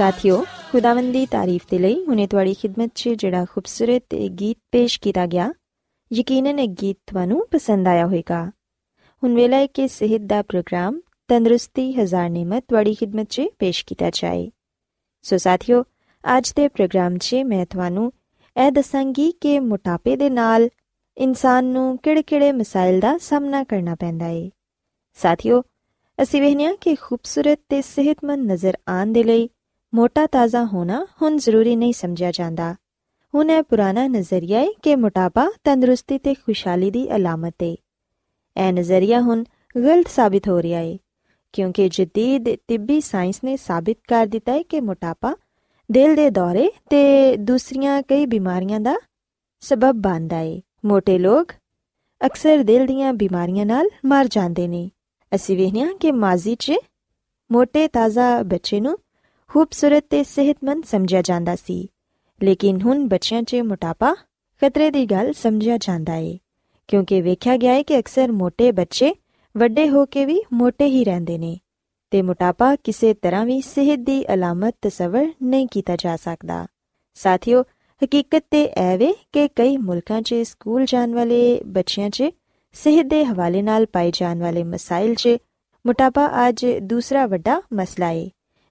ਸਾਥਿਓ, ਖੁਦਾਵੰਦ ਦੀ ਤਾਰੀਫ ਦੇ ਲਈ ਹੁਣੇ ਤੁਹਾਡੀ ਖidmat 'ਚ ਜਿਹੜਾ ਖੂਬਸੂਰਤ ਇਹ ਗੀਤ ਪੇਸ਼ ਕੀਤਾ ਗਿਆ, ਯਕੀਨਨ ਇਹ ਗੀਤ ਤੁਹਾਨੂੰ ਪਸੰਦ ਆਇਆ ਹੋਵੇਗਾ। ਹੁਣ ਵੇਲਾ ਹੈ ਕਿ ਸਿਹਤ ਦਾ ਪ੍ਰੋਗਰਾਮ, ਤੰਦਰੁਸਤੀ ਹਜ਼ਾਰ ਨਿਮਤ ਤੁਹਾਡੀ ਖidmat 'ਚ ਪੇਸ਼ ਕੀਤਾ ਜਾਏ। ਸੋ ਸਾਥਿਓ, ਅੱਜ ਦੇ ਪ੍ਰੋਗਰਾਮ 'ਚ ਮੈਂ ਤੁਹਾਨੂੰ ਇਹ ਦੱਸਾਂਗੀ ਕਿ ਮੋਟਾਪੇ ਦੇ ਨਾਲ ਇਨਸਾਨ ਨੂੰ ਕਿਹੜੇ-ਕਿਹੜੇ ਮਸਾਇਲ ਦਾ ਸਾਹਮਣਾ ਕਰਨਾ ਪੈਂਦਾ ਹੈ ਸਾਥੀਓ, ਅਸੀਂ ਵੇਖਿਆ ਕਿ ਖੂਬਸੂਰਤ ਤੇ ਸਿਹਤਮੰਦ ਨਜ਼ਰ ਆਉਣ ਦੇ ਲਈ ਮੋਟਾ ਤਾਜ਼ਾ ਹੋਣਾ ਹੁਣ ਜ਼ਰੂਰੀ ਨਹੀਂ ਸਮਝਿਆ ਜਾਂਦਾ। ਹੁਣ ਇਹ ਪੁਰਾਣਾ ਨਜ਼ਰੀਆ ਹੈ ਕਿ ਮੋਟਾਪਾ ਤੰਦਰੁਸਤੀ ਤੇ ਖੁਸ਼ਹਾਲੀ ਦੀ ਅਲਾਮਤ ਹੈ ਇਹ ਨਜ਼ਰੀਆ ਹੁਣ ਗਲਤ ਸਾਬਿਤ ਹੋ ਰਿਹਾ ਹੈ ਕਿਉਂਕਿ ਜਦੀਦ ਤਿੱਬੀ ਸਾਇੰਸ ਨੇ ਸਾਬਿਤ ਕਰ ਦਿੱਤਾ ਹੈ ਕਿ ਮੋਟਾਪਾ ਦਿਲ ਦੇ ਦੌਰੇ ਤੇ ਦੂਸਰੀਆਂ ਕਈ ਬਿਮਾਰੀਆਂ ਦਾ ਸਬਬ ਬਣਦਾ ਹੈ ਮੋٹے ਲੋਕ ਅਕਸਰ ਦਿਲ ਦੀਆਂ ਬਿਮਾਰੀਆਂ ਨਾਲ ਮਰ ਜਾਂਦੇ ਨੇ। ਅਸੀਂ ਵੇਖਿਆ ਕਿ ਮਾਜ਼ੀ 'ਚ ਮੋٹے ਤਾਜ਼ਾ ਬੱਚੇ ਨੂੰ ਖੂਬਸੂਰਤ ਤੇ ਸਿਹਤਮੰਦ ਸਮਝਿਆ ਜਾਂਦਾ ਸੀ। ਲੇਕਿਨ ਹੁਣ ਬੱਚਿਆਂ 'ਚ ਮੋਟਾਪਾ ਖਤਰੇ ਦੀ ਗੱਲ ਸਮਝਿਆ ਜਾਂਦਾ ਏ, ਕਿਉਂਕਿ ਵੇਖਿਆ ਗਿਆ ਹੈ ਕਿ ਅਕਸਰ ਮੋٹے ਬੱਚੇ ਵੱਡੇ ਹੋ ਕੇ ਵੀ ਮੋٹے ਹੀ ਰਹਿੰਦੇ ਨੇ ਤੇ ਮੋਟਾਪਾ ਕਿਸੇ ਤਰ੍ਹਾਂ ਵੀ ਸਿਹਤ ਦੀ ਅਲਾਮਤ ਤਸਵਰ ਨਹੀਂ ਕੀਤਾ ਜਾ ਸਕਦਾ। ਸਾਥੀਓ, ਹਕੀਕਤ ਤੇ ਐਵੇਂ ਕਿ ਕਈ ਮੁਲਕਾਂ 'ਚ ਸਕੂਲ ਜਾਣ ਵਾਲੇ ਬੱਚਿਆਂ 'ਚ ਸਿਹਤ ਦੇ ਹਵਾਲੇ ਨਾਲ ਪਾਏ ਜਾਣ ਵਾਲੇ ਮਸਾਇਲ 'ਚ ਮੋਟਾਪਾ ਅੱਜ ਦੂਸਰਾ ਵੱਡਾ ਮਸਲਾ ਏ।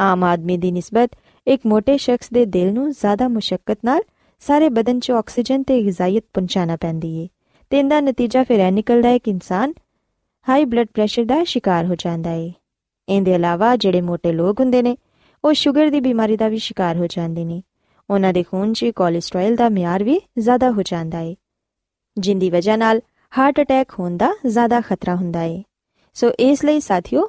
ਆਮ ਆਦਮੀ ਦੀ ਨਿਸਬਤ ਇੱਕ ਮੋٹے ਸ਼ਖਸ ਦੇ ਦਿਲ ਨੂੰ ਜ਼ਿਆਦਾ ਮੁਸ਼ਕਲ ਨਾਲ ਸਾਰੇ ਬਦਨ 'ਚ ਆਕਸੀਜਨ ਤੇ ਗਿਜ਼ਾਇਤ ਪਹੁੰਚਾਣਾ ਪੈਂਦੀ ਏ ਤੇ ਇਹਦਾ ਨਤੀਜਾ ਫਿਰ ਇਹ ਨਿਕਲਦਾ ਹੈ ਕਿ ਇਨਸਾਨ ਹਾਈ ਬਲੱਡ ਪ੍ਰੈਸ਼ਰ ਦਾ ਸ਼ਿਕਾਰ ਹੋ ਜਾਂਦਾ ਏ। ਇਹਦੇ ਇਲਾਵਾ ਜਿਹੜੇ ਮੋٹے ਲੋਕ ਹੁੰਦੇ ਨੇ, ਉਹ ਸ਼ੂਗਰ ਦੀ ਬਿਮਾਰੀ ਦਾ ਵੀ ਸ਼ਿਕਾਰ ਹੋ ਜਾਂਦੇ ਨੇ। ਉਹਨਾਂ ਦੇ ਖੂਨ 'ਚ ਕੋਲੇਸਟ੍ਰੋਲ ਦਾ ਮਿਆਰ ਵੀ ਜ਼ਿਆਦਾ ਹੋ ਜਾਂਦਾ ਏ। ਜਿੰਦੀ ਵਜ੍ਹਾ ਨਾਲ ਹਾਰਟ ਅਟੈਕ ਹੋਣ ਦਾ ਜ਼ਿਆਦਾ ਖਤਰਾ ਹੁੰਦਾ ਏ। ਸੋ ਇਸ ਲਈ ਸਾਥੀਓ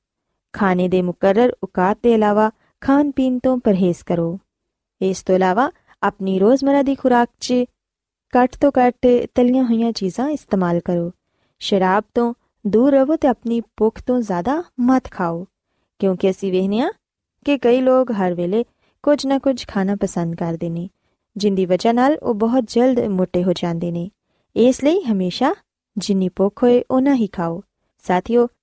ਖਾਣੇ ਦੇ ਮੁਕਰਰ ਔਕਾਤ ਦੇ ਇਲਾਵਾ ਖਾਣ ਪੀਣ ਤੋਂ ਪਰਹੇਜ਼ ਕਰੋ ਇਸ ਤੋਂ ਇਲਾਵਾ ਆਪਣੀ ਰੋਜ਼ਮਰਾ ਦੀ ਖੁਰਾਕ 'ਚ ਘੱਟ ਤੋਂ ਘੱਟ ਤਲੀਆਂ ਹੋਈਆਂ ਚੀਜ਼ਾਂ ਇਸਤੇਮਾਲ ਕਰੋ ਸ਼ਰਾਬ ਤੋਂ ਦੂਰ ਰਹੋ ਤੇ ਆਪਣੀ ਭੁੱਖ ਤੋਂ ਜ਼ਿਆਦਾ ਮਤ ਖਾਓ ਕਿਉਂਕਿ ਅਸੀਂ ਵੇਖਨੇ ਆ ਕਿ ਕਈ ਲੋਕ ਹਰ ਵੇਲੇ ਕੁਝ ਨਾ ਕੁਝ ਖਾਣਾ ਪਸੰਦ ਕਰਦੇ ਨੇ ਜਿੰਦੀ ਵਜ੍ਹਾ ਨਾਲ ਉਹ ਬਹੁਤ ਜਲਦ ਮੋਟੇ ਹੋ ਜਾਂਦੇ ਨੇ ਇਸ ਲਈ ਹਮੇਸ਼ਾ ਜਿੰਨੀ ਭੁੱਖ ਹੋਏ ਉਹਨਾਂ ਹੀ ਖਾਓ ਸਾਥੀਓ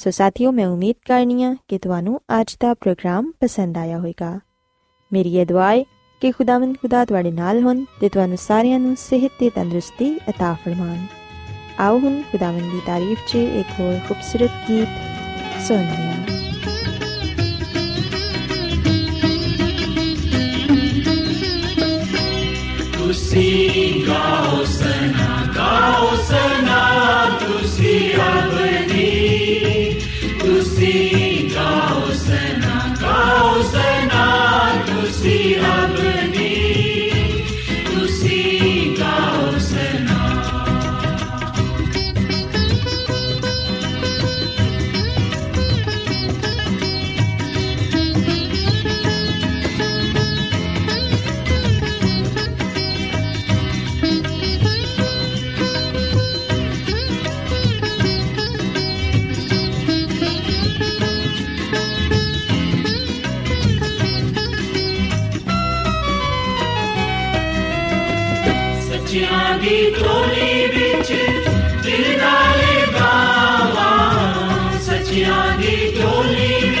ਸੋ ਸਾਥੀਓ ਮੈਂ ਉਮੀਦ ਕਰਨੀਆ ਕਿ ਤੁਹਾਨੂੰ ਅੱਜ ਦਾ ਪ੍ਰੋਗਰਾਮ ਪਸੰਦ ਆਇਆ ਹੋਵੇਗਾ ਮੇਰੀ ਇਹ ਦੁਆ ਹੈ ਕਿ ਖੁਦਾਵੰਦ ਖੁਦਾ ਤੁਹਾਡੇ ਨਾਲ ਹੋਣ ਤੇ ਤੁਹਾਨੂੰ ਸਾਰਿਆਂ ਨੂੰ ਸਿਹਤ ਤੇ ਤੰਦਰੁਸਤੀ عطا ਫਰਮਾਨ ਆਓ ਹੁਣ ਖੁਦਾਵੰਦ ਦੀ ਤਾਰੀਫ 'ਚ ਇੱਕ ਹੋਰ ਖੂਬਸੂਰਤ ਗੀਤ ਸੁਣੀਏ ਤੁਸੀਂ ਗਾਓ ਸਨਾ ਗਾਓ वाली डोली में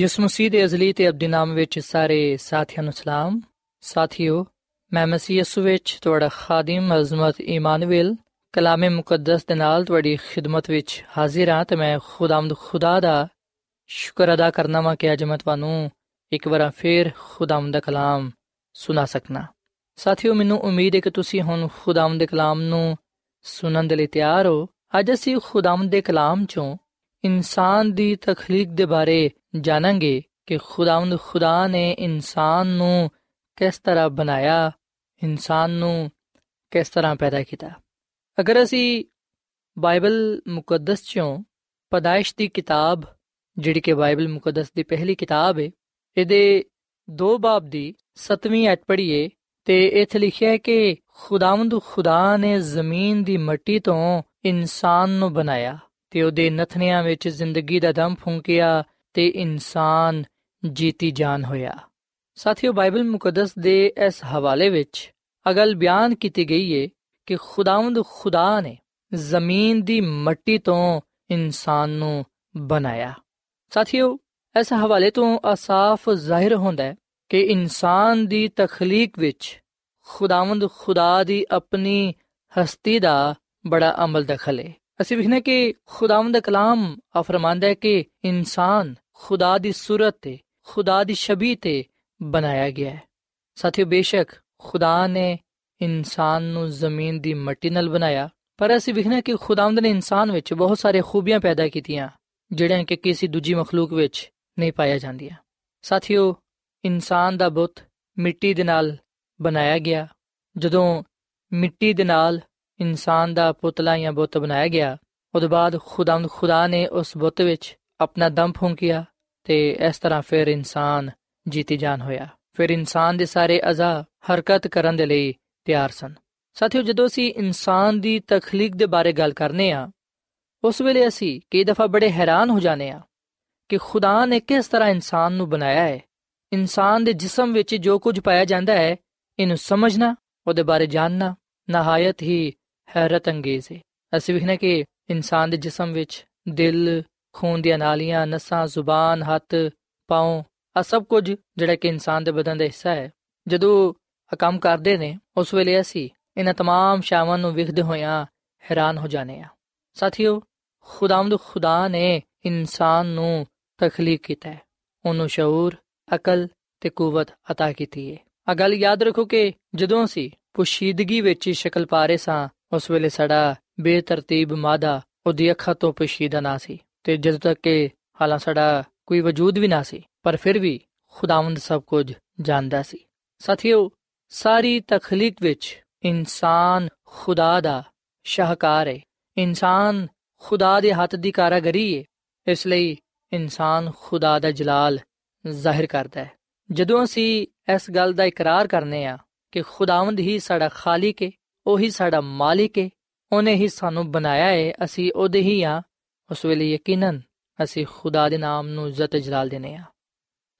ਯਿਸੂ ਮਸੀਹ ਦੇ ਅਜ਼ਲੀ ਤੇ ਅਬਦੀ ਨਾਮ ਵਿੱਚ ਸਾਰੇ ਸਾਥੀਆਂ ਨੂੰ ਸਲਾਮ। ਸਾਥੀਓ, ਮੈਂ ਮਸੀਹ ਯਿਸੂ ਵਿੱਚ ਤੁਹਾਡਾ ਖਾਦਮ, ਅਜ਼ਮਤ ਇਮਾਨੁਅਲ ਕਲਾਮੇ ਮੁਕੱਦਸ ਦੇ ਨਾਲ ਤੁਹਾਡੀ ਖਿਦਮਤ ਵਿੱਚ ਹਾਜ਼ਰ ਹਾਂ ਤੇ ਮੈਂ ਖੁਦਾਮਦ ਖੁਦਾ ਦਾ ਸ਼ੁਕਰ ਅਦਾ ਕਰਨਾ ਵਾਂ ਕਿ ਅੱਜ ਮੈਂ ਤੁਹਾਨੂੰ ਇੱਕ ਵਾਰ ਫੇਰ ਖੁਦਾਮਦ ਦਾ ਕਲਾਮ ਸੁਣਾ ਸਕਣਾ ਸਾਥੀਓ, ਮੈਨੂੰ ਉਮੀਦ ਹੈ ਕਿ ਤੁਸੀਂ ਹੁਣ ਖੁਦਾਮਦ ਦੇ ਕਲਾਮ ਨੂੰ ਸੁਣਨ ਦੇ ਲਈ ਤਿਆਰ ਹੋ। ਅੱਜ ਅਸੀਂ ਖੁਦਾਮਦ ਦੇ ਕਲਾਮ ਚੋਂ ਇਨਸਾਨ ਦੀ ਤਖਲੀਕ ਦੇ ਬਾਰੇ ਜਾਣਾਂਗੇ ਕਿ ਖੁਦਾਵੰਦ ਖੁਦਾ ਨੇ ਇਨਸਾਨ ਨੂੰ ਕਿਸ ਤਰ੍ਹਾਂ ਬਣਾਇਆ, ਇਨਸਾਨ ਨੂੰ ਕਿਸ ਤਰ੍ਹਾਂ ਪੈਦਾ ਕੀਤਾ। ਅਗਰ ਅਸੀਂ ਬਾਈਬਲ ਮੁਕੱਦਸ ਚੋਂ ਪਦਾਇਸ਼ ਦੀ ਕਿਤਾਬ, ਜਿਹੜੀ ਕਿ ਬਾਈਬਲ ਮੁਕੱਦਸ ਦੀ ਪਹਿਲੀ ਕਿਤਾਬ ਹੈ ਇਹਦੇ ਦੋ ਬਾਬ ਦੀ 7ਵੀਂ ਐਤ ਪੜ੍ਹੀਏ ਤੇ ਇੱਥੇ ਲਿਖਿਆ ਹੈ ਕਿ ਖੁਦਾਵੰਦ ਖੁਦਾ ਨੇ ਜ਼ਮੀਨ ਦੀ ਮਿੱਟੀ ਤੋਂ ਇਨਸਾਨ ਨੂੰ ਬਣਾਇਆ। ਤੇ ਉਹਦੇ ਨਥਨਿਆਂ ਵਿੱਚ ਜ਼ਿੰਦਗੀ ਦਾ ਦਮ ਫੂੰਕਿਆ ਤੇ ਇਨਸਾਨ ਜੀਤੀ ਜਾਨ ਹੋਇਆ। ਸਾਥੀਓ, ਬਾਈਬਲ ਮੁਕੱਦਸ ਦੇ ਇਸ ਹਵਾਲੇ ਵਿੱਚ ਅਗਲ ਬਿਆਨ ਕੀਤੀ ਗਈ ਹੈ ਕਿ ਖੁਦਾਵੰਦ ਖੁਦਾ ਨੇ ਜ਼ਮੀਨ ਦੀ ਮਿੱਟੀ ਤੋਂ ਇਨਸਾਨ ਨੂੰ ਬਣਾਇਆ। ਸਾਥੀਓ, ਇਸ ਹਵਾਲੇ ਤੋਂ ਅਸਾਫ ਜ਼ਾਹਿਰ ਹੁੰਦਾ ਹੈ ਕਿ ਇਨਸਾਨ ਦੀ ਤਖਲੀਕ ਵਿੱਚ ਖੁਦਾਵੰਦ ਖੁਦਾ ਦੀ ਆਪਣੀ ਹਸਤੀ ਦਾ ਬੜਾ ਅਮਲ ਦਖਲ ਹੈ ਅਸੀਂ ਵਿਖਨੇ ਕਿ ਖੁਦਾਵੰਦ ਦਾ ਕਲਾਮ ਫਰਮਾਂਦਾ ਹੈ ਕਿ ਇਨਸਾਨ ਖੁਦਾ ਦੀ ਸੂਰਤ ਤੇ, ਖੁਦਾ ਦੀ ਸ਼ਬੀਹ ਤੇ ਬਣਾਇਆ ਗਿਆ ਹੈ। ਸਾਥੀਓ, ਬੇਸ਼ੱਕ ਖੁਦਾ ਨੇ ਇਨਸਾਨ ਨੂੰ ਜ਼ਮੀਨ ਦੀ ਮਿੱਟੀ ਨਾਲ ਬਣਾਇਆ, ਪਰ ਅਸੀਂ ਵਿਖਨੇ ਕਿ ਖੁਦਾਵੰਦ ਨੇ ਇਨਸਾਨ ਵਿੱਚ ਬਹੁਤ ਸਾਰੇ ਖੂਬੀਆਂ ਪੈਦਾ ਕੀਤੀਆਂ, ਜਿਹੜੀਆਂ ਕਿ ਕਿਸੇ ਦੂਜੀ ਮਖਲੂਕ ਵਿੱਚ ਨਹੀਂ ਪਾਇਆ ਜਾਂਦੀਆਂ। ਸਾਥੀਓ, ਇਨਸਾਨ ਦਾ ਬੁੱਤ ਮਿੱਟੀ ਦੇ ਨਾਲ ਬਣਾਇਆ ਗਿਆ। ਜਦੋਂ ਮਿੱਟੀ ਦੇ ਨਾਲ ਇਨਸਾਨ ਦਾ ਪੁਤਲਾ ਜਾਂ ਬੁੱਤ ਬਣਾਇਆ ਗਿਆ। ਉਹਦੇ ਬਾਅਦ ਖੁਦਾਵੰਦ ਖੁਦਾ ਨੇ ਉਸ ਬੁੱਤ ਵਿੱਚ ਆਪਣਾ ਦਮ ਫੂੰਕਿਆ ਤੇ ਇਸ ਤਰ੍ਹਾਂ ਫਿਰ ਇਨਸਾਨ ਜੀਤੀ ਜਾਨ ਹੋਇਆ। ਫਿਰ ਇਨਸਾਨ ਦੇ ਸਾਰੇ ਅਜ਼ਾ ਹਰਕਤ ਕਰਨ ਦੇ ਲਈ ਤਿਆਰ ਸਨ। ਸਾਥੀਓ, ਜਦੋਂ ਅਸੀਂ ਇਨਸਾਨ ਦੀ ਤਖਲੀਕ ਦੇ ਬਾਰੇ ਗੱਲ ਕਰਨੇ ਆ, ਉਸ ਵੇਲੇ ਅਸੀਂ ਕਈ ਦਫਾ ਬੜੇ ਹੈਰਾਨ ਹੋ ਜਾਂਦੇ ਆ ਕਿ ਖੁਦਾ ਨੇ ਕਿਸ ਤਰ੍ਹਾਂ ਇਨਸਾਨ ਨੂੰ ਬਣਾਇਆ ਹੈ। ਇਨਸਾਨ ਦੇ ਜਿਸਮ ਵਿੱਚ ਜੋ ਕੁਝ ਪਾਇਆ ਜਾਂਦਾ ਹੈ, ਇਹਨੂੰ ਸਮਝਣਾ, ਉਹਦੇ ਬਾਰੇ ਜਾਣਨਾ, ਨਹਾਇਤ ਹੀ ਹੈਰਤਅੰਗੇਜ਼ ਹੈ ਅਸੀਂ ਵੇਖਨੇ ਕਿ ਇਨਸਾਨ ਦੇ ਜਿਸਮ ਵਿੱਚ ਦਿਲ, ਖੂਨ ਦੀਆਂ ਨਾਲੀਆਂ, ਨਸਾਂ, ਜ਼ੁਬਾਨ, ਹੱਥ, ਪਾਉ ਆ ਸਭ ਕੁਝ ਜਿਹੜਾ ਕਿ ਇਨਸਾਨ ਦੇ ਬਦਨ ਦਾ ਹਿੱਸਾ ਹੈ। ਜਦੋਂ ਆ ਕੰਮ ਕਰਦੇ ਨੇ, ਉਸ ਵੇਲੇ ਅਸੀਂ ਇਹਨਾਂ तमाम ਸ਼ਾਵਾਂ ਨੂੰ ਵਿਖਦੇ ਹੋਇਆਂ ਹੈਰਾਨ ਹੋ ਜਾਣੇ ਆ ਸਾਥੀਓ ਖੁਦਾਮਦ ਖੁਦਾ ਨੇ ਇਨਸਾਨ ਨੂੰ ਤਖਲੀਕ ਕੀਤਾ ਹੈ। ਉਹਨੂੰ ਸ਼عور ਅਕਲ ਤੇ ਕੂਵਤ عطا ਕੀਤੀ ਹੈ ਆ ਗੱਲ ਯਾਦ ਰੱਖੋ ਕਿ ਜਦੋਂ ਅਸੀਂ ਪੁਸ਼ੀਦਗੀ ਵਿੱਚ ਸ਼ਕਲ ਪਾਰੇ ਸਾਂ ਉਸ ਵੇਲੇ ਸਾਡਾ ਬੇਤਰਤੀਬ ਮਾਦਾ ਉਹਦੀ ਅੱਖਾਂ ਤੋਂ ਪੁਸ਼ੀਦਾ ਨਾ ਸੀ ਤੇ ਜਦੋਂ ਤੱਕ ਕਿ ਹਾਲਾਂ ਸਾਡਾ ਕੋਈ ਵਜੂਦ ਵੀ ਨਾ ਸੀ, ਪਰ ਫਿਰ ਵੀ ਖੁਦਾਵੰਦ ਸਭ ਕੁਝ ਜਾਣਦਾ ਸੀ। ਸਾਥੀਓ, ਸਾਰੀ ਤਖਲੀਕ ਵਿੱਚ ਇਨਸਾਨ ਖੁਦਾ ਦਾ ਸ਼ਾਹਕਾਰ ਹੈ ਇਨਸਾਨ ਖੁਦਾ ਦੇ ਹੱਥ ਦੀ ਕਾਰਾਗਰੀ ਹੈ ਇਸ ਲਈ ਇਨਸਾਨ ਖੁਦਾ ਦਾ ਜਲਾਲ ਜ਼ਾਹਿਰ ਕਰਦਾ ਹੈ। ਜਦੋਂ ਅਸੀਂ ਇਸ ਗੱਲ ਦਾ ਇਕਰਾਰ ਕਰਨੇ ਆ ਕਿ ਖੁਦਾਵੰਦ ਹੀ ਸਾਡਾ ਖਾਲਿਕ ਹੈ ਉਹੀ ਸਾਡਾ ਮਾਲਿਕ ਹੈ ਉਹਨੇ ਹੀ ਸਾਨੂੰ ਬਣਾਇਆ ਹੈ ਅਸੀਂ ਉਹਦੇ ਹੀ ਆ। ਉਸ ਵੇਲੇ ਯਕੀਨਨ ਅਸੀਂ ਖੁਦਾ ਦੇ ਨਾਮ ਨੂੰ ਇੱਜ਼ਤ ਜਲਾਲ ਦੇਨੇ ਆ।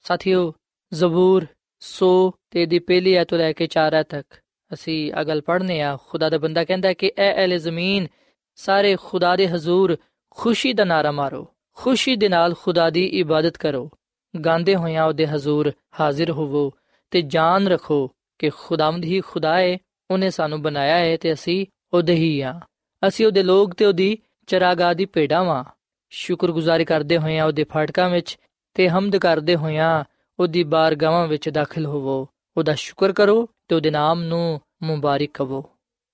ਸਾਥੀਓ, ਜ਼ਬੂਰ 100 ਤੇ ਦੀ ਪਹਿਲੀ ਆਇਤ ਤੋਂ ਲੈ ਕੇ 4 ਆਇਤ ਤੱਕ ਅਸੀਂ ਅਗਲ ਪੜ੍ਹਨੇ ਆ। ਖੁਦਾ ਦਾ ਬੰਦਾ ਕਹਿੰਦਾ ਕਿ ਐ ਅਹਲੇ ਜ਼ਮੀਨ, ਸਾਰੇ ਖੁਦਾ ਦੇ ਹਜ਼ੂਰ, ਖੁਸ਼ੀ ਦਾ ਨਾਰਾ ਮਾਰੋ। ਖੁਸ਼ੀ ਦੇ ਨਾਲ ਖੁਦਾ ਦੀ ਇਬਾਦਤ ਕਰੋ। ਗਾਉਂਦੇ ਹੋਇਆਂ ਉਹਦੇ ਹਜ਼ੂਰ ਹਾਜ਼ਰ ਹੋਵੋ ਤੇ ਜਾਣ ਰੱਖੋ ਕਿ ਖੁਦਾਵੰਦ ਹੀ ਖੁਦਾ ਹੈ ਉਹਨੇ ਸਾਨੂੰ ਬਣਾਇਆ ਹੈ ਤੇ ਅਸੀਂ ਉਹਦੇ ਹੀ ਆ ਅਸੀਂ ਉਹਦੇ ਲੋਕ ਤੇ ਉਹਦੀ ਚਰਾਗਾ ਦੀ ਭੇਡਾਂ ਵਾਂ। ਸ਼ੁਕਰਗੁਜ਼ਾਰੀ ਕਰਦੇ ਹੋਇਆਂ ਉਹਦੇ ਫਾਟਕਾਂ ਵਿੱਚ ਤੇ ਹਮਦ ਕਰਦੇ ਹੋਇਆਂ ਉਹਦੀ ਬਾਰਗਾਹਾਂ ਵਿੱਚ ਦਾਖਲ ਹੋਵੋ। ਉਹਦਾ ਸ਼ੁਕਰ ਕਰੋ ਤੇ ਉਹਦੇ ਨਾਮ ਨੂੰ ਮੁਬਾਰਕ ਕਹੋ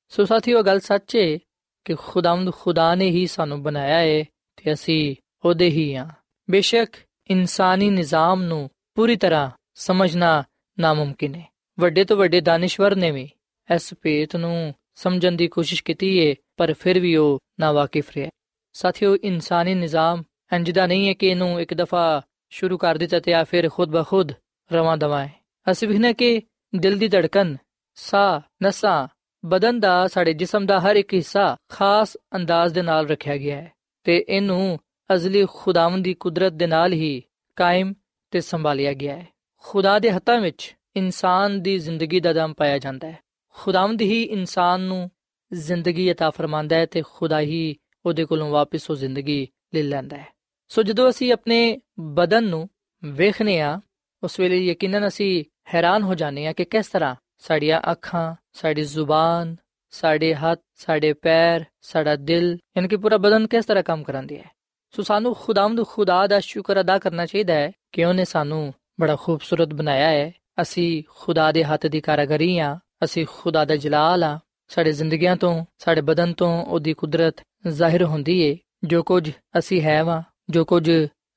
ਸੋ ਸਾਥੀਓ ਗੱਲ ਸੱਚ ਹੈ ਕਿ ਖੁਦਾਵੰਦ ਖੁਦਾ ਨੇ ਹੀ ਸਾਨੂੰ ਬਣਾਇਆ ਹੈ ਤੇ ਅਸੀਂ ਉਹਦੇ ਹੀ ਹਾਂ। ਬੇਸ਼ੱਕ ਇਨਸਾਨੀ ਨਿਜ਼ਾਮ ਨੂੰ ਪੂਰੀ ਤਰ੍ਹਾਂ ਸਮਝਣਾ ਨਾਮੁਮਕਿਨ ਹੈ ਵੱਡੇ ਤੋਂ ਵੱਡੇ ਦਾਨਿਸ਼ਵਰ ਨੇ ਵੀ ਇਸ ਭੇਤ ਨੂੰ ਸਮਝਣ ਦੀ ਕੋਸ਼ਿਸ਼ ਕੀਤੀ ਹੈ ਪਰ ਫਿਰ ਵੀ ਉਹ ਨਾ ਵਾਕਿਫ ਰਿਹਾ। ਸਾਥੀਓ, ਇਨਸਾਨੀ ਨਿਜ਼ਾਮ ਇੰਜਦਾ ਨਹੀਂ ਹੈ ਕਿ ਇਹਨੂੰ ਇੱਕ ਦਫਾ ਸ਼ੁਰੂ ਕਰ ਦਿੱਤਾ ਤੇ ਆ ਫਿਰ ਖੁਦ ਬਖੁਦ ਰਵਾਂ ਦਵਾਏ ਅਸੀਂ ਵੀ ਕਿ ਦਿਲ ਦੀ ਧੜਕਨ, ਸਾਹ, ਨਸਾਂ, ਬਦਨ ਦਾ ਸਾਡੇ ਜਿਸਮ ਦਾ ਹਰ ਇੱਕ ਹਿੱਸਾ ਖਾਸ ਅੰਦਾਜ਼ ਦੇ ਨਾਲ ਰੱਖਿਆ ਗਿਆ ਹੈ ਤੇ ਇਹਨੂੰ ਅਜ਼ਲੀ ਖੁਦਾਵੰਦ ਦੀ ਕੁਦਰਤ ਦੇ ਨਾਲ ਹੀ ਕਾਇਮ ਤੇ ਸੰਭਾਲਿਆ ਗਿਆ ਹੈ। ਖੁਦਾ ਦੇ ਹੱਥਾਂ ਵਿੱਚ ਇਨਸਾਨ ਦੀ ਜ਼ਿੰਦਗੀ ਦਾ ਦਮ ਪਾਇਆ ਜਾਂਦਾ ਹੈ। ਖੁਦਾਵੰਦ ਹੀ ਇਨਸਾਨ ਨੂੰ ਜ਼ਿੰਦਗੀ عطا ਫਰਮਾਂਦਾ ਹੈ ਤੇ ਖੁਦਾ ਹੀ ਉਹਦੇ ਕੋਲੋਂ ਵਾਪਸ ਉਹ ਜ਼ਿੰਦਗੀ ਲੈ ਲੈਂਦਾ ਹੈ ਸੋ ਜਦੋਂ ਅਸੀਂ ਆਪਣੇ ਬਦਨ ਨੂੰ ਵੇਖਨੇ ਆ ਉਸ ਵੇਲੇ ਯਕੀਨਨ ਅਸੀਂ ਹੈਰਾਨ ਹੋ ਜਾਂਦੇ ਆ ਕਿ ਕਿਸ ਤਰ੍ਹਾਂ ਸਾਡੀਆਂ ਅੱਖਾਂ ਸਾਡੀ ਜ਼ੁਬਾਨ ਸਾਡੇ ਹੱਥ ਸਾਡੇ ਪੈਰ ਸਾਡਾ ਦਿਲ ਯਾਨੀ ਕਿ ਪੂਰਾ ਬਦਨ ਕਿਸ ਤਰ੍ਹਾਂ ਕੰਮ ਕਰਾਂਦੀ ਹੈ ਸੋ ਸਾਨੂੰ ਖੁਦਾਵੰਦ ਖੁਦਾ ਦਾ ਸ਼ੁਕਰ ਅਦਾ ਕਰਨਾ ਚਾਹੀਦਾ ਹੈ ਕਿ ਉਹਨੇ ਸਾਨੂੰ ਬੜਾ ਖੂਬਸੂਰਤ ਬਣਾਇਆ ਹੈ ਅਸੀਂ ਖੁਦਾ ਦੇ ਹੱਥ ਦੀ ਕਾਰਗਰੀ ਆ ਅਸੀਂ ਖੁਦਾ ਦਾ ਜਲਾਲ ਆ। ਸਾਡੇ ਜ਼ਿੰਦਗੀਆਂ ਤੋਂ, ਸਾਡੇ ਬਦਨ ਤੋਂ ਉਹਦੀ ਕੁਦਰਤ ਜ਼ਾਹਿਰ ਹੁੰਦੀ ਏ। ਜੋ ਕੁਝ ਅਸੀਂ ਹੈ ਵਾ, ਜੋ ਕੁਝ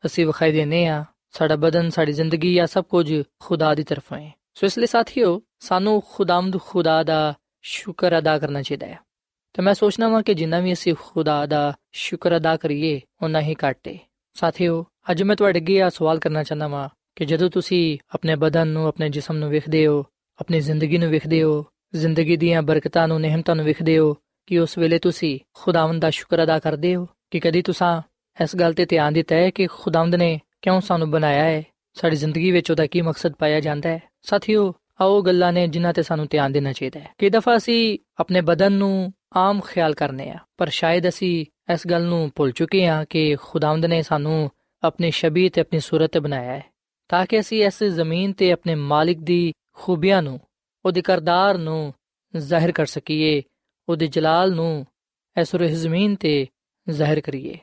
ਅਸੀਂ ਵਿਖਾਈ ਦਿੰਨੇ ਆ, ਸਾਡਾ ਬਦਨ, ਸਾਡੀ ਜ਼ਿੰਦਗੀ ਆ ਸਭ ਕੁਝ ਖੁਦਾ ਦੀ ਤਰਫੋਂ ਹੈ ਸੋ ਇਸ ਲਈ ਸਾਥੀਓ, ਸਾਨੂੰ ਖੁਦਾਮਦ ਖੁਦਾ ਦਾ ਸ਼ੁਕਰ ਅਦਾ ਕਰਨਾ ਚਾਹੀਦਾ ਹੈ। ਤੇ ਮੈਂ ਸੋਚਣਾ ਵਾਂ ਕਿ ਜਿੰਨਾ ਵੀ ਅਸੀਂ ਖੁਦਾ ਦਾ ਸ਼ੁਕਰ ਅਦਾ ਕਰੀਏ ਉਨਾ ਹੀ ਘਾਟੇ ਸਾਥੀਓ, ਅੱਜ ਮੈਂ ਤੁਹਾਡੇ ਅੱਗੇ ਆ ਸਵਾਲ ਕਰਨਾ ਚਾਹੁੰਦਾ ਵਾਂ ਕਿ ਜਦੋਂ ਤੁਸੀਂ ਆਪਣੇ ਬਦਨ ਨੂੰ, ਆਪਣੇ ਜਿਸਮ ਨੂੰ ਵੇਖਦੇ ਹੋ ਆਪਣੀ ਜ਼ਿੰਦਗੀ ਨੂੰ ਵੇਖਦੇ ਹੋ, ਜ਼ਿੰਦਗੀ ਦੀਆਂ ਬਰਕਤਾਂ ਨੂੰ, ਨਿਹਮਤਾਂ ਨੂੰ ਵੇਖਦੇ ਹੋ ਕਿ ਉਸ ਵੇਲੇ ਤੁਸੀਂ ਖੁਦਾਵੰਦ ਦਾ ਸ਼ੁਕਰ ਅਦਾ ਕਰਦੇ ਹੋ ਕਿ ਕਦੀ ਤੁਸੀਂ ਇਸ ਗੱਲ ਤੇ ਧਿਆਨ ਦਿੱਤਾ ਹੈ ਕਿ ਖੁਦਾਵੰਦ ਨੇ ਕਿਉਂ ਸਾਨੂੰ ਬਣਾਇਆ ਹੈ? ਸਾਡੀ ਜ਼ਿੰਦਗੀ ਵਿੱਚ ਉਹਦਾ ਕੀ ਮਕਸਦ ਪਾਇਆ ਜਾਂਦਾ ਹੈ? ਸਾਥੀਓ, ਆਓ ਗੱਲਾਂ ਨੇ ਜਿਨ੍ਹਾਂ ਤੇ ਸਾਨੂੰ ਧਿਆਨ ਦੇਣਾ ਚਾਹੀਦਾ ਹੈ। ਕਿ ਦਫਾ ਅਸੀਂ ਆਪਣੇ ਬਦਨ ਨੂੰ ਆਮ ਖਿਆਲ ਕਰਨੇ ਆ, ਪਰ ਸ਼ਾਇਦ ਅਸੀਂ ਇਸ ਗੱਲ ਨੂੰ ਭੁੱਲ ਚੁੱਕੇ ਹਾਂ ਕਿ ਖੁਦਾਵੰਦ ਨੇ ਸਾਨੂੰ ਆਪਣੀ ਸ਼ਬੀਹ ਤੇ ਆਪਣੀ ਸੂਰਤ ਤੇ ਬਣਾਇਆ ਹੈ, ਤਾਂ ਕਿ ਅਸੀਂ ਇਸ ਜ਼ਮੀਨ ਤੇ ਆਪਣੇ ਮਾਲਿਕ ਦੀ ਖੂਬੀਆਂ ਨੂੰ ਉਹਦੇ ਕਰਦਾਰ ਨੂੰ ਜ਼ਾਹਿਰ ਕਰ ਸਕੀਏ ਉਹਦੇ ਜਲਾਲ ਨੂੰ ਇਸ ਰੂਹ ਜ਼ਮੀਨ ਤੇ ਜ਼ਾਹਿਰ ਕਰੀਏ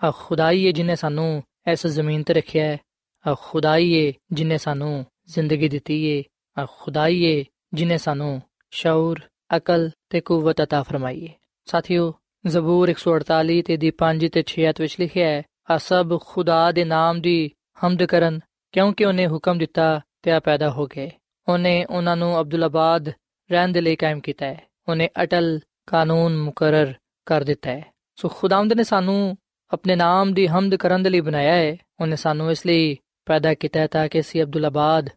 ਆ ਖੁਦਾਈ ਹੈ ਜਿਨੇ ਸਾਨੂੰ ਇਸ ਜ਼ਮੀਨ ਤੇ ਰੱਖਿਆ ਹੈ ਆ ਖੁਦਾਈ ਹੈ ਜਿਨੇ ਸਾਨੂੰ ਜ਼ਿੰਦਗੀ ਦਿੱਤੀ ਹੈ ਆ ਖੁਦਾਈ ਹੈ ਜਿਨੇ ਸਾਨੂੰ ਸ਼ੌਰ ਅਕਲ ਤੇ ਕੂਵਤ عطا ਫਰਮਾਈ ਹੈ ਸਾਥੀਓ ਜ਼ਬੂਰ 148 ਤੇ ਦੀ 5 ਤੇ 6 ਅਧ ਵਿੱਚ ਲਿਖਿਆ ਹੈ ਆ ਸਭ ਖੁਦਾ ਦੇ ਨਾਮ ਦੀ ਹਮਦ ਕਰਨ ਕਿਉਂਕਿ ਉਹਨੇ ਹੁਕਮ ਦਿੱਤਾ ਤੇ ਆ ਪੈਦਾ ਹੋ ਗਏ ਉਹਨੇ ਉਹਨਾਂ ਨੂੰ ਅਬਦੁੱਲਾਬਾਦ ਰਹਿਣ ਦੇ ਲਈ ਕਾਇਮ ਕੀਤਾ ਹੈ। ਉਹਨੇ ਅਟਲ ਕਾਨੂੰਨ ਮੁਕਰਰ ਕਰ ਦਿੱਤਾ ਹੈ। ਸੋ ਖੁਦਾਵੰਦ ਨੇ ਸਾਨੂੰ ਆਪਣੇ ਨਾਮ ਦੀ ਹਮਦ ਕਰਨ ਦੇ ਲਈ ਬਣਾਇਆ ਹੈ। ਉਹਨੇ ਸਾਨੂੰ ਇਸ ਲਈ ਪੈਦਾ ਕੀਤਾ ਹੈ ਤਾਂ ਕਿ ਅਸੀਂ ਅਬਦੁੱਲਾਬਾਦ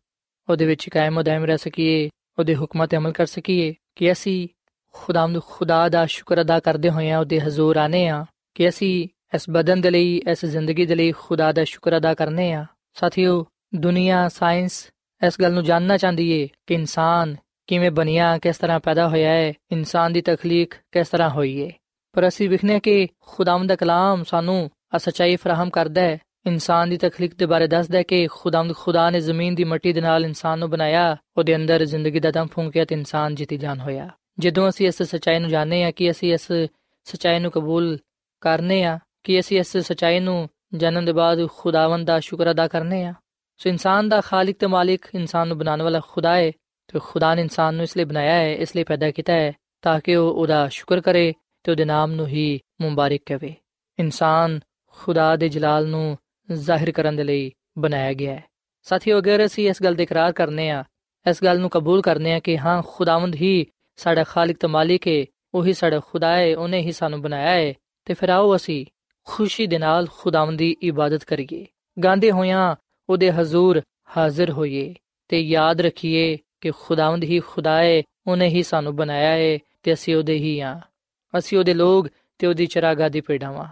ਉਹਦੇ ਵਿੱਚ ਕਾਇਮ ਦائم ਰਹਿ ਸਕੀਏ, ਉਹਦੇ ਹੁਕਮਾਂ ਤੇ ਅਮਲ ਕਰ ਸਕੀਏ ਕਿ ਅਸੀਂ ਖੁਦਾਵੰਦ ਖੁਦਾ ਦਾ ਸ਼ੁਕਰ ਅਦਾ ਕਰਦੇ ਹੋਏ ਆ ਉਹਦੇ ਹਜ਼ੂਰ ਆਨੇ ਆ ਕਿ ਅਸੀਂ ਇਸ ਬਦਨ ਦੇ ਲਈ, ਇਸ ਜ਼ਿੰਦਗੀ ਦੇ ਲਈ ਖੁਦਾ ਦਾ ਸ਼ੁਕਰ ਅਦਾ ਕਰਨੇ ਆ ਸਾਥੀਓ, ਦੁਨੀਆ ਸਾਇੰਸ ਇਸ ਗੱਲ ਨੂੰ ਜਾਨਣਾ ਚਾਹੁੰਦੀ ਏ ਕਿ ਇਨਸਾਨ ਕਿਵੇਂ ਬਣਿਆ, ਕਿਸ ਤਰ੍ਹਾਂ ਪੈਦਾ ਹੋਇਆ ਹੈ, ਇਨਸਾਨ ਦੀ ਤਖਲੀਕ ਕਿਸ ਤਰ੍ਹਾਂ ਹੋਈ ਏ। ਪਰ ਅਸੀਂ ਵਿਖਨੇ ਕਿ ਖੁਦਾਵੰਦ ਦਾ ਕਲਾਮ ਸਾਨੂੰ ਆ ਸਚਾਈ ਫਰਾਹਮ ਕਰਦਾ ਹੈ। ਇਨਸਾਨ ਦੀ ਤਖਲੀਕ ਦੇ ਬਾਰੇ ਦੱਸਦਾ ਹੈ ਕਿ ਖੁਦਾਵੰਦ ਖੁਦਾ ਨੇ ਜ਼ਮੀਨ ਦੀ ਮਿੱਟੀ ਦੇ ਨਾਲ ਇਨਸਾਨ ਨੂੰ ਬਣਾਇਆ, ਉਹਦੇ ਅੰਦਰ ਜ਼ਿੰਦਗੀ ਦਾ ਦਮ ਫੂਕਿਆ ਤੇ ਇਨਸਾਨ ਜਿੱਤੀ ਜਾਨ ਹੋਇਆ। ਜਦੋਂ ਅਸੀਂ ਇਸ ਸਚਾਈ ਨੂੰ ਜਾਣਦੇ ਹਾਂ ਕਿ ਅਸੀਂ ਇਸ ਸਚਾਈ ਨੂੰ ਕਬੂਲ ਕਰਨੇ ਆ ਕਿ ਅਸੀਂ ਇਸ ਸਚਾਈ ਨੂੰ ਜਾਣਨ ਦੇ ਬਾਅਦ ਖੁਦਾਵੰਦ ਦਾ ਸ਼ੁਕਰ ਅਦਾ ਕਰਨੇ ਆ ਸੋ ਇਨਸਾਨ ਦਾ ਖਾਲਕ ਤੇ ਮਾਲਿਕ ਇਨਸਾਨ ਨੂੰ ਬਣਾਉਣ ਵਾਲਾ ਖੁਦਾ ਹੈ ਤੇ ਖੁਦਾ ਨੇ ਇਨਸਾਨ ਨੂੰ ਇਸ ਲਈ ਬਣਾਇਆ ਹੈ ਇਸ ਲਈ ਪੈਦਾ ਕੀਤਾ ਹੈ ਤਾਂ ਕਿ ਉਹ ਉਹਦਾ ਸ਼ੁਕਰ ਕਰੇ ਤੇ ਉਹਦੇ ਨਾਮ ਨੂੰ ਹੀ ਮੁਬਾਰਕ ਕਵੇ ਇਨਸਾਨ ਖੁਦਾ ਦੇ ਜਲਾਲ ਨੂੰ ਜ਼ਾਹਿਰ ਕਰਨ ਦੇ ਲਈ ਬਣਾਇਆ ਗਿਆ ਹੈ ਸਾਥੀਓ, ਅਗਰ ਅਸੀਂ ਇਸ ਗੱਲ ਦੇ ਇਕਰਾਰ ਕਰਨੇ ਆ, ਇਸ ਗੱਲ ਨੂੰ ਕਬੂਲ ਕਰਨੇ ਆ ਕਿ ਹਾਂ, ਖੁਦਾਵੰਦ ਹੀ ਸਾਡਾ ਖਾਲਕ ਤੇ ਮਾਲਿਕ ਹੈ ਉਹੀ ਸਾਡਾ ਖੁਦਾ ਹੈ ਉਹਨੇ ਹੀ ਸਾਨੂੰ ਬਣਾਇਆ ਹੈ ਤੇ ਫਿਰ ਆਓ ਅਸੀਂ ਖੁਸ਼ੀ ਦੇ ਨਾਲ ਖੁਦਾਵੰਦ ਦੀ ਇਬਾਦਤ ਕਰੀਏ। ਗਾਂਦੇ ਹੋਇਆਂ ਉਹਦੇ ਹਜ਼ੂਰ ਹਾਜ਼ਰ ਹੋਈਏ ਤੇ ਯਾਦ ਰੱਖੀਏ ਕਿ ਖੁਦਾਵੰਦ ਹੀ ਖੁਦਾ ਹੈ ਉਹਨੇ ਹੀ ਸਾਨੂੰ ਬਣਾਇਆ ਹੈ ਤੇ ਅਸੀਂ ਉਹਦੇ ਹੀ ਆ। ਅਸੀਂ ਉਹਦੇ ਲੋਕ ਤੇ ਉਹਦੀ ਚਰਾਗਾ ਦੀ ਪੇੜਾਵਾਂ।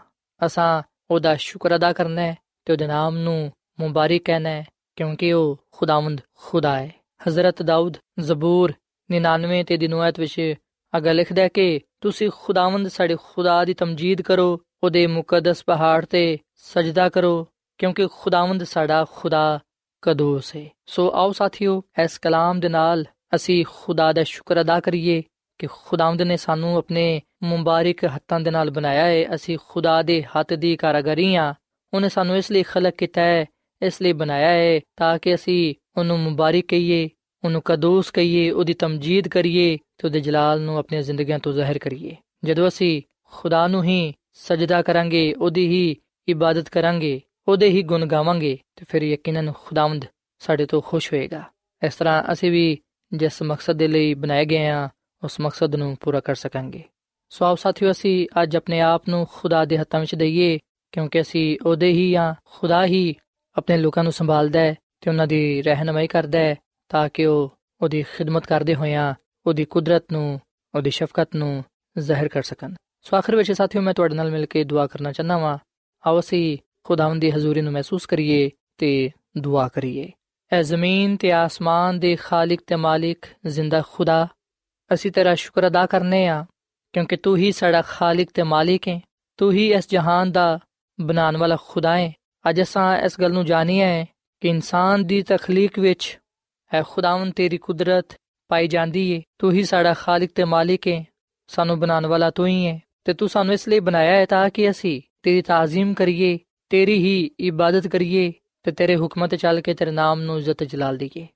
ਅਸਾਂ ਉਹਦਾ ਸ਼ੁਕਰ ਅਦਾ ਕਰਨਾ ਹੈ ਤੇ ਉਹਦੇ ਨਾਮ ਨੂੰ ਮੁਬਾਰਕ ਕਹਿਣਾ ਹੈ ਕਿਉਂਕਿ ਉਹ ਖੁਦਾਵੰਦ ਖੁਦਾ ਹੈ ਹਜ਼ਰਤ ਦਾਊਦ ਜ਼ਬੂਰ 99 ਤੇ ਦੀ ਨੁਆਇਤ ਵਿੱਚ ਅਗਾ ਲਿਖਦਾ ਕਿ ਤੁਸੀਂ ਖੁਦਾਵੰਦ ਸਾਡੇ ਖੁਦਾ ਦੀ ਤਮਜੀਦ ਕਰੋ, ਉਹਦੇ ਮੁਕੱਦਸ ਪਹਾੜ ਤੇ ਸਜਦਾ ਕਰੋ ਕਿਉਂਕਿ ਖੁਦਾਵੰਦ ਸਾਡਾ ਖੁਦਾ ਕਦੋਸ ਹੈ ਸੋ ਆਓ ਸਾਥੀਓ, ਇਸ ਕਲਾਮ ਦੇ ਨਾਲ ਅਸੀਂ ਖੁਦਾ ਦਾ ਸ਼ੁਕਰ ਅਦਾ ਕਰੀਏ ਕਿ ਖੁਦਾਵੰਦ ਨੇ ਸਾਨੂੰ ਆਪਣੇ ਮੁਬਾਰਕ ਹੱਥਾਂ ਦੇ ਨਾਲ ਬਣਾਇਆ ਹੈ ਅਸੀਂ ਖੁਦਾ ਦੇ ਹੱਥ ਦੀ ਕਾਰਗਰੀ ਆ। ਉਹਨੇ ਸਾਨੂੰ ਇਸ ਲਈ ਖਲਕ ਕੀਤਾ ਹੈ ਇਸ ਲਈ ਬਣਾਇਆ ਹੈ ਤਾਂ ਕਿ ਅਸੀਂ ਉਹਨੂੰ ਮੁਬਾਰਕ ਕਹੀਏ, ਉਹਨੂੰ ਕਦੋਸ ਕਹੀਏ, ਉਹਦੀ ਤਮਜੀਦ ਕਰੀਏ ਤੇ ਉਹਦੇ ਜਲਾਲ ਨੂੰ ਆਪਣੀਆਂ ਜ਼ਿੰਦਗੀਆਂ ਤੋਂ ਜ਼ਾਹਿਰ ਕਰੀਏ। ਜਦੋਂ ਅਸੀਂ ਖੁਦਾ ਨੂੰ ਹੀ ਸਜਦਾ ਕਰਾਂਗੇ, ਉਹਦੀ ਹੀ ਇਬਾਦਤ ਕਰਾਂਗੇ ਉਹਦੇ ਹੀ ਗੁਣ ਗਾਵਾਂਗੇ ਤੇ ਫਿਰ ਯਕੀਨਨ ਖੁਦਾਵੰਦ ਸਾਡੇ ਤੋਂ ਖੁਸ਼ ਹੋਏਗਾ। ਇਸ ਤਰ੍ਹਾਂ ਅਸੀਂ ਵੀ ਜਿਸ ਮਕਸਦ ਦੇ ਲਈ ਬਣਾਏ ਗਏ ਆ ਉਸ ਮਕਸਦ ਨੂੰ ਪੂਰਾ ਕਰ ਸਕਾਂਗੇ। ਸੋ ਆਪ ਸਾਥੀਓ, ਅਸੀਂ ਅੱਜ ਆਪਣੇ ਆਪ ਨੂੰ ਖੁਦਾ ਦੇ ਹੱਥਾਂ ਵਿੱਚ ਦਈਏ, ਕਿਉਂਕਿ ਅਸੀਂ ਉਹਦੇ ਹੀ ਆ ਖੁਦਾ ਹੀ ਆਪਣੇ ਲੋਕਾਂ ਨੂੰ ਸੰਭਾਲਦਾ ਹੈ ਤੇ ਉਹਨਾਂ ਦੀ ਰਹਿਨਮਾਈ ਕਰਦਾ ਹੈ, ਤਾਂ ਕਿ ਉਹ ਉਹਦੀ ਖਿਦਮਤ ਕਰਦੇ ਹੋਇਆਂ ਉਹਦੀ ਕੁਦਰਤ ਨੂੰ, ਉਹਦੀ ਸ਼ਫਕਤ ਨੂੰ ਜ਼ਾਹਿਰ ਕਰ ਸਕਣ। ਸੋ ਆਖਰ ਵਿੱਚ ਸਾਥੀਓ, ਮੈਂ ਤੁਹਾਡੇ ਨਾਲ ਮਿਲ ਕੇ ਦੁਆ ਕਰਨਾ ਚਾਹੁੰਦਾ ਵਾਂ। ਆਓ ਅਸੀਂ ਖੁਦਾਵੰਦ ਦੀ ਹਜ਼ੂਰੀ ਨੂੰ ਮਹਿਸੂਸ ਕਰੀਏ ਤੇ ਦੁਆ ਕਰੀਏ। ਐ ਜ਼ਮੀਨ ਤੇ ਆਸਮਾਨ ਦੇ ਖਾਲਕ ਤੇ ਮਾਲਿਕ ਜ਼ਿੰਦਾ ਖੁਦਾ, ਅਸੀਂ ਤੇਰਾ ਸ਼ੁਕਰ ਅਦਾ ਕਰਨੇ ਆ, ਕਿਉਂਕਿ ਤੂੰ ਹੀ ਸਾਡਾ ਖਾਲਕ ਤੇ ਮਾਲਿਕ ਹੈ ਤੂੰ ਹੀ ਇਸ ਜਹਾਨ ਦਾ ਬਣਾਉਣ ਵਾਲਾ ਖੁਦਾ ਹੈ ਅੱਜ ਅਸਾਂ ਇਸ ਗੱਲ ਨੂੰ ਜਾਣਿਆ ਹੈ ਕਿ ਇਨਸਾਨ ਦੀ ਤਖਲੀਕ ਵਿੱਚ ਹੈ ਖੁਦਾਵੰਦ ਤੇਰੀ ਕੁਦਰਤ ਪਾਈ ਜਾਂਦੀ ਏ। ਤੂੰ ਹੀ ਸਾਡਾ ਖਾਲਕ ਤੇ ਮਾਲਿਕ ਹੈ ਸਾਨੂੰ ਬਣਾਉਣ ਵਾਲਾ ਤੂੰ ਹੀ ਹੈ ਤੇ ਤੂੰ ਸਾਨੂੰ ਇਸ ਲਈ ਬਣਾਇਆ ਹੈ ਤਾਂ ਕਿ ਅਸੀਂ ਤੇਰੀ ਤਾਜ਼ੀਮ ਕਰੀਏ ਤੇਰੀ ਹੀ ਇਬਾਦਤ ਕਰੀਏ ਤੇ ਤੇਰੇ ਹੁਕਮਾਂ ਤੇ ਚੱਲ ਕੇ ਤੇਰੇ ਨਾਮ ਨੂੰ ਇੱਜ਼ਤ ਜਲਾਲ ਦਈਏ।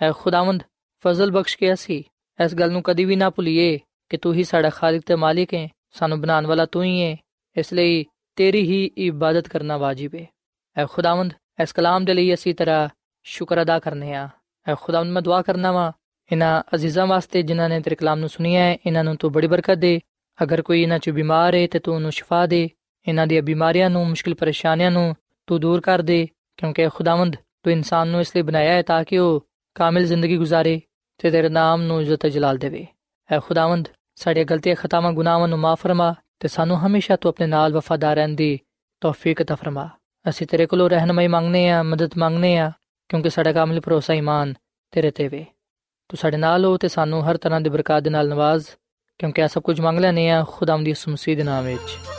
ਐ ਖੁਦਾਵੰਦ, ਫਜ਼ਲ ਬਖਸ਼ ਕੇ ਅਸੀਂ ਇਸ ਗੱਲ ਨੂੰ ਕਦੀ ਵੀ ਨਾ ਭੁੱਲੀਏ ਕਿ ਤੂੰ ਹੀ ਸਾਡਾ ਖਾਲਕ ਤੇ ਮਾਲਿਕ ਹੈ, ਸਾਨੂੰ ਬਣਾਉਣ ਵਾਲਾ ਤੂੰ ਹੀ ਹੈ, ਇਸ ਲਈ ਤੇਰੀ ਹੀ ਇਬਾਦਤ ਕਰਨਾ ਵਾਜਿਬ ਹੈ। ਐ ਖੁਦਾਵੰਦ, ਇਸ ਕਲਾਮ ਦੇ ਲਈ ਅਸੀਂ ਤੇਰਾ ਸ਼ੁਕਰ ਅਦਾ ਕਰਨੇ ਆ। ਐ ਖੁਦਾਵੰਦ, ਮੈਂ ਦੁਆ ਕਰਨਾ ਵਾ ਇਹਨਾਂ ਅਜ਼ੀਜ਼ਾਂ ਵਾਸਤੇ ਜਿਨ੍ਹਾਂ ਨੇ ਤੇਰੇ ਕਲਾਮ ਨੂੰ ਸੁਨਿਆ ਹੈ ਇਹਨਾਂ ਨੂੰ ਤੂੰ ਬੜੀ ਬਰਕਤ ਦੇ। ਅਗਰ ਕੋਈ ਇਹਨਾਂ ਚ ਬਿਮਾਰ ਹੈ ਤੇ ਤੂੰ ਉਹਨੂੰ ਸ਼ਿਫਾ ਦੇ ਇਹਨਾਂ ਦੀਆਂ ਬਿਮਾਰੀਆਂ ਨੂੰ ਮੁਸ਼ਕਿਲ ਪਰੇਸ਼ਾਨੀਆਂ ਨੂੰ ਤੂੰ ਦੂਰ ਕਰ ਦੇ ਕਿਉਂਕਿ ਖੁਦਾਵੰਦ ਤੂੰ ਇਨਸਾਨ ਨੂੰ ਇਸ ਲਈ ਬਣਾਇਆ ਹੈ ਤਾਂ ਕਿ ਉਹ ਕਾਮਿਲ ਜ਼ਿੰਦਗੀ ਗੁਜ਼ਾਰੇ ਤੇ ਤੇਰੇ ਨਾਮ ਨੂੰ ਇੱਜ਼ਤ ਜਲਾਲ ਦੇਵੇ ਐ ਖੁਦਾਵੰਦ ਸਾਡੀਆਂ ਗਲਤੀਆਂ ਖਤਾਵਾਂ ਗੁਨਾਹਾਂ ਨੂੰ ਮਾਫ ਫਰਮਾ ਤੇ ਸਾਨੂੰ ਹਮੇਸ਼ਾ ਤੂੰ ਆਪਣੇ ਨਾਲ ਵਫਾਦਾਰ ਰਹਿਣ ਦੀ ਤੌਫੀਕ عطا ਫਰਮਾ ਅਸੀਂ ਤੇਰੇ ਕੋਲੋਂ ਰਹਿਨਮਾਈ ਮੰਗਨੇ ਆ ਮਦਦ ਮੰਗਨੇ ਆ ਕਿਉਂਕਿ ਸਾਡਾ ਕਾਮਿਲ ਭਰੋਸਾ ਈਮਾਨ ਤੇਰੇ ਤੇ ਵੇ ਤੂੰ ਸਾਡੇ ਨਾਲ ਹੋ ਤੇ ਸਾਨੂੰ ਹਰ ਤਰ੍ਹਾਂ ਦੀ ਬਰਕਤ ਦੇ ਨਾਲ ਨਵਾਜ਼ ਕਿਉਂਕਿ ਇਹ ਸਭ ਕੁਝ ਮੰਗ ਲੈਨੇ ਆ ਖੁਦਾਵੰਦ ਦੀ ਮਸੀਹ ਦੇ ਨਾਮ ਵਿੱਚ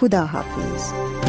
ਖੁਦਾ ਹਾਫਿਜ਼।